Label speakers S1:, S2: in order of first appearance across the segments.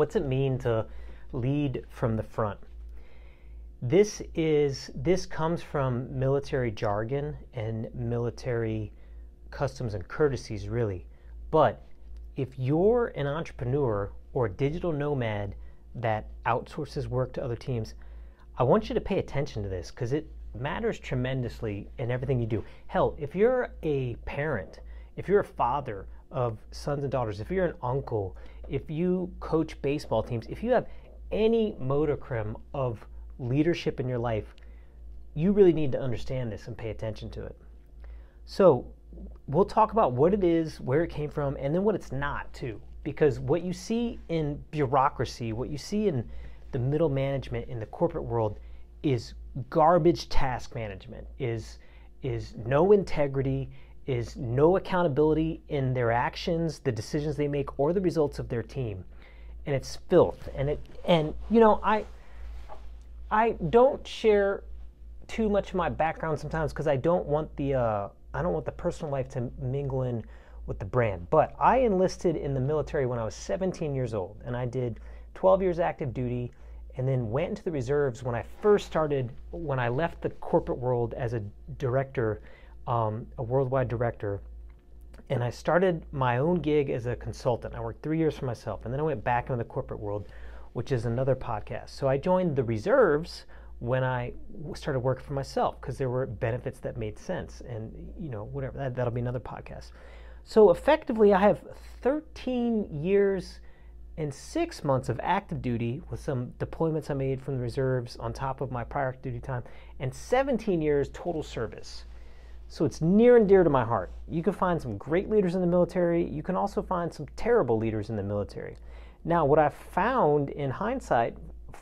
S1: What's it mean to lead from the front? This is this comes from military jargon and military customs and courtesies really. But if you're an entrepreneur or a digital nomad that outsources work to other teams, I want you to pay attention to this because it matters tremendously in everything you do. Hell, if you're a parent, if you're a father of sons and daughters, if you're an uncle, if you coach baseball teams, if you have any modicum of leadership in your life, you really need to understand this and pay attention to it. So, we'll talk about what it is, where it came from, and then what it's not, too. Because what you see in bureaucracy, what you see in the middle management in the corporate world is garbage task management, is, is no integrity, is no accountability in their actions, the decisions they make, or the results of their team. And it's filth. And it and you know, I I don't share too much of my background sometimes because I don't want the uh, I don't want the personal life to mingle in with the brand. But I enlisted in the military when I was 17 years old, and I did 12 years active duty, and then went into the reserves when I first started. When I left the corporate world as a director, um, a worldwide director, and I started my own gig as a consultant. I worked three years for myself, and then I went back into the corporate world, which is another podcast. So I joined the reserves when I started working for myself because there were benefits that made sense, and you know whatever that, that'll be another podcast. So effectively, I have 13 years and six months of active duty with some deployments I made from the reserves on top of my prior duty time, and 17 years total service. So it's near and dear to my heart. You can find some great leaders in the military. You can also find some terrible leaders in the military. Now, what I've found in hindsight,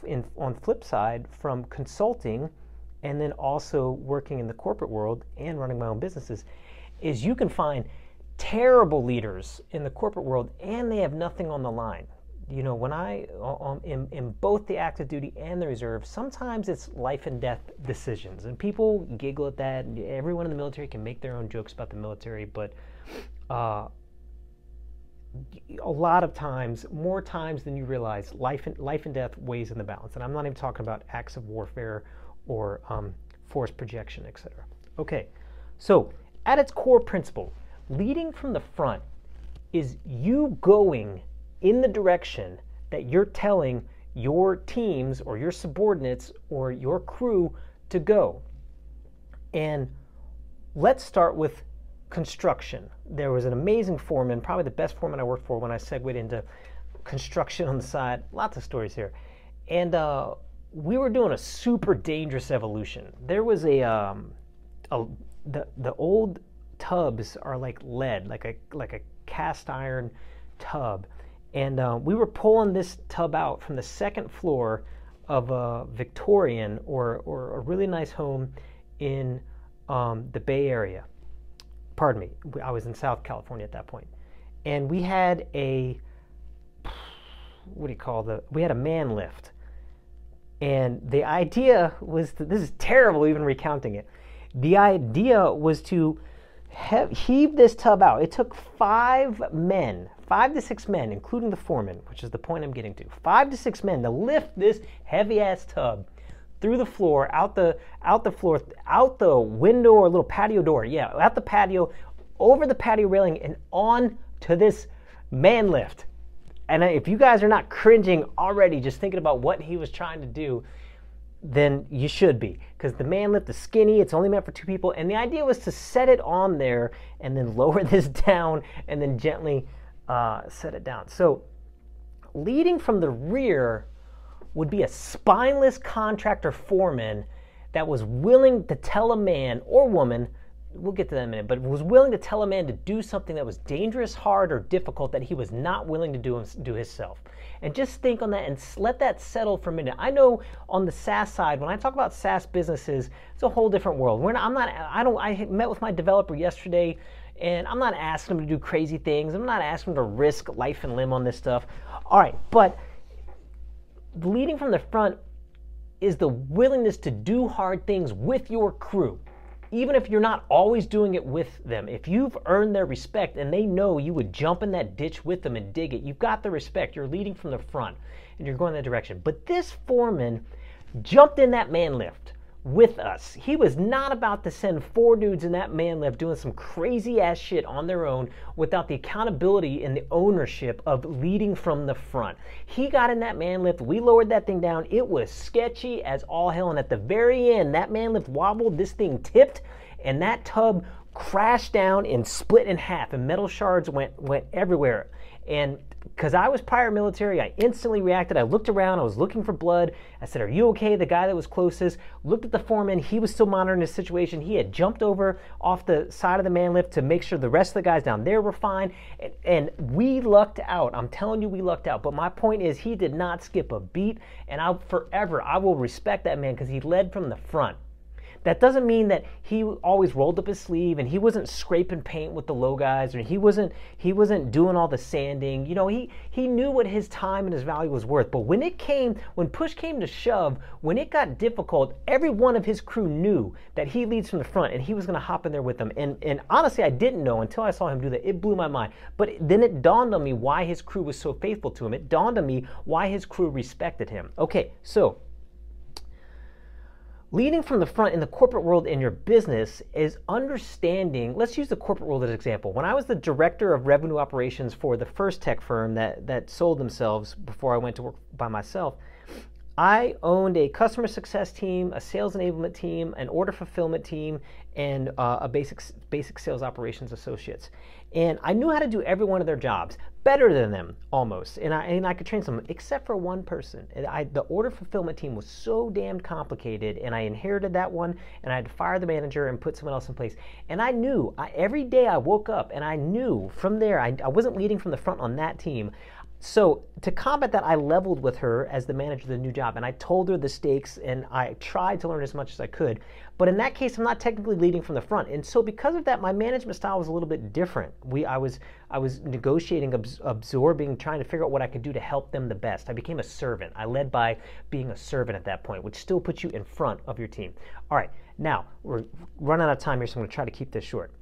S1: in, on flip side, from consulting and then also working in the corporate world and running my own businesses, is you can find terrible leaders in the corporate world and they have nothing on the line you know, when I, um, in, in both the active duty and the reserve, sometimes it's life and death decisions. And people giggle at that. Everyone in the military can make their own jokes about the military, but uh, a lot of times, more times than you realize, life and, life and death weighs in the balance. And I'm not even talking about acts of warfare or um, force projection, etc. Okay, so at its core principle, leading from the front is you going in the direction that you're telling your teams or your subordinates or your crew to go. And let's start with construction. There was an amazing foreman, probably the best foreman I worked for when I segued into construction on the side. Lots of stories here. And uh, we were doing a super dangerous evolution. There was a, um, a the, the old tubs are like lead, like a, like a cast iron tub and uh, we were pulling this tub out from the second floor of a Victorian or, or a really nice home in um, the Bay Area. Pardon me, I was in South California at that point. And we had a, what do you call the, we had a man lift. And the idea was, to, this is terrible even recounting it. The idea was to heave this tub out. It took five men, five to six men, including the foreman, which is the point I'm getting to, five to six men to lift this heavy ass tub through the floor, out the out the floor, out the window or little patio door. Yeah, out the patio, over the patio railing, and on to this man lift. And if you guys are not cringing already, just thinking about what he was trying to do, then you should be. Because the man lift is skinny it's only meant for two people. And the idea was to set it on there and then lower this down and then gently uh, set it down. So leading from the rear would be a spineless contractor foreman that was willing to tell a man or woman we'll get to that in a minute, but was willing to tell a man to do something that was dangerous, hard, or difficult that he was not willing to do, do himself. And just think on that and let that settle for a minute. I know on the SaaS side, when I talk about SaaS businesses, it's a whole different world. Not, I'm not, I don't, I met with my developer yesterday and I'm not asking him to do crazy things. I'm not asking him to risk life and limb on this stuff. All right, but leading from the front is the willingness to do hard things with your crew even if you're not always doing it with them, if you've earned their respect and they know you would jump in that ditch with them and dig it, you've got the respect. You're leading from the front and you're going that direction. But this foreman jumped in that man lift with us. He was not about to send four dudes in that man lift doing some crazy ass shit on their own without the accountability and the ownership of leading from the front. He got in that man lift. We lowered that thing down. It was sketchy as all hell. And at the very end, that man lift wobbled. This thing tipped, and that tub crashed down and split in half, and metal shards went went everywhere. And because I was prior military, I instantly reacted. I looked around, I was looking for blood. I said, Are you okay? The guy that was closest looked at the foreman. He was still monitoring the situation. He had jumped over off the side of the man lift to make sure the rest of the guys down there were fine. And, and we lucked out. I'm telling you, we lucked out. But my point is, he did not skip a beat. And I forever, I will respect that man because he led from the front. That doesn't mean that he always rolled up his sleeve and he wasn't scraping paint with the low guys or he wasn't he wasn't doing all the sanding. You know, he he knew what his time and his value was worth. But when it came, when push came to shove, when it got difficult, every one of his crew knew that he leads from the front and he was going to hop in there with them. And and honestly, I didn't know until I saw him do that. It blew my mind. But then it dawned on me why his crew was so faithful to him. It dawned on me why his crew respected him. Okay, so Leading from the front in the corporate world in your business is understanding. Let's use the corporate world as an example. When I was the director of revenue operations for the first tech firm that, that sold themselves before I went to work by myself, I owned a customer success team, a sales enablement team, an order fulfillment team, and uh, a basic basic sales operations associates. And I knew how to do every one of their jobs better than them almost, and I and I could train some, except for one person. I, the order fulfillment team was so damned complicated, and I inherited that one, and I had to fire the manager and put someone else in place. And I knew I, every day I woke up, and I knew from there I, I wasn't leading from the front on that team. So to combat that, I leveled with her as the manager of the new job, and I told her the stakes, and I tried to learn as much as I could. But in that case, I'm not technically leading from the front, and so because of that, my management style was a little bit different. We, I was, I was negotiating, absorbing, trying to figure out what I could do to help them the best. I became a servant. I led by being a servant at that point, which still puts you in front of your team. All right, now we're running out of time here, so I'm going to try to keep this short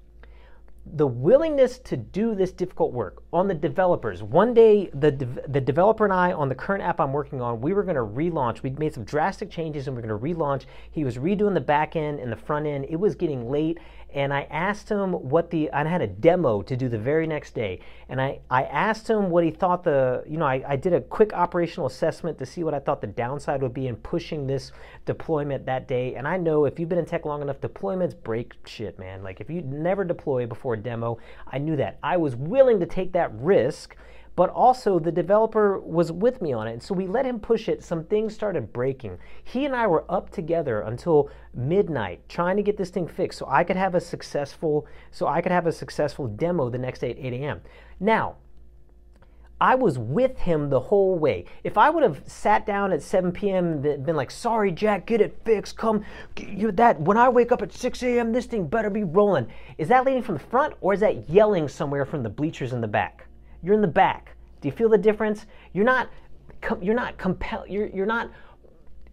S1: the willingness to do this difficult work on the developers. One day, the, de- the developer and I, on the current app I'm working on, we were going to relaunch. We made some drastic changes and we're going to relaunch. He was redoing the back end and the front end. It was getting late and I asked him what the I had a demo to do the very next day, and I, I asked him what he thought the you know I, I did a quick operational assessment to see what I thought the downside would be in pushing this deployment that day. And I know if you've been in tech long enough, deployments break shit, man. Like if you never deploy before demo, I knew that. I was willing to take that risk but also the developer was with me on it. And so we let him push it. Some things started breaking. He and I were up together until midnight trying to get this thing fixed so I could have a successful so I could have a successful demo the next day at 8 a.m. Now, I was with him the whole way. If I would have sat down at 7 p.m. and been like, "Sorry, Jack, get it fixed. Come, you that." When I wake up at 6 a.m., this thing better be rolling. Is that leading from the front, or is that yelling somewhere from the bleachers in the back? You're in the back. Do you feel the difference? You're not you're not compelled you're, you're not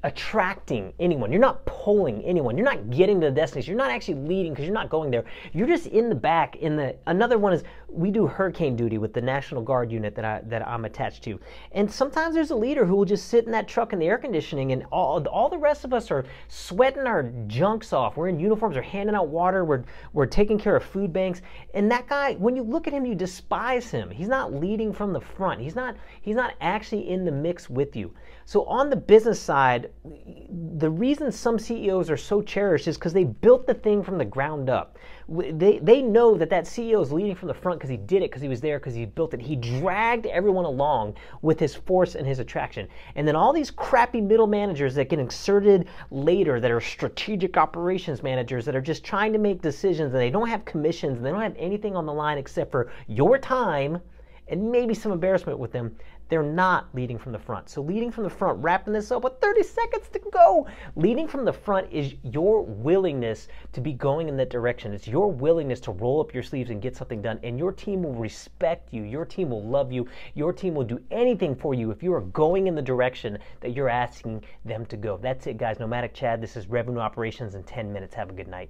S1: attracting anyone. You're not pulling anyone. You're not getting to the destination. You're not actually leading because you're not going there. You're just in the back. In the another one is we do hurricane duty with the National Guard unit that I that I'm attached to. And sometimes there's a leader who will just sit in that truck in the air conditioning, and all all the rest of us are sweating our junks off. We're in uniforms. We're handing out water. We're we're taking care of food banks. And that guy, when you look at him, you despise him. He's not leading from the front. He's not he's not actually in the mix with you. So on the business side the reason some CEOs are so cherished is because they built the thing from the ground up. They, they know that that CEO is leading from the front because he did it, because he was there, because he built it. He dragged everyone along with his force and his attraction. And then all these crappy middle managers that get inserted later that are strategic operations managers that are just trying to make decisions and they don't have commissions and they don't have anything on the line except for your time and maybe some embarrassment with them, they're not leading from the front. So leading from the front, wrapping this up with 30 seconds to go. Leading from the front is your willingness to be going in that direction. It's your willingness to roll up your sleeves and get something done. And your team will respect you. Your team will love you. Your team will do anything for you if you are going in the direction that you're asking them to go. That's it, guys. Nomadic Chad, this is Revenue Operations in 10 minutes. Have a good night.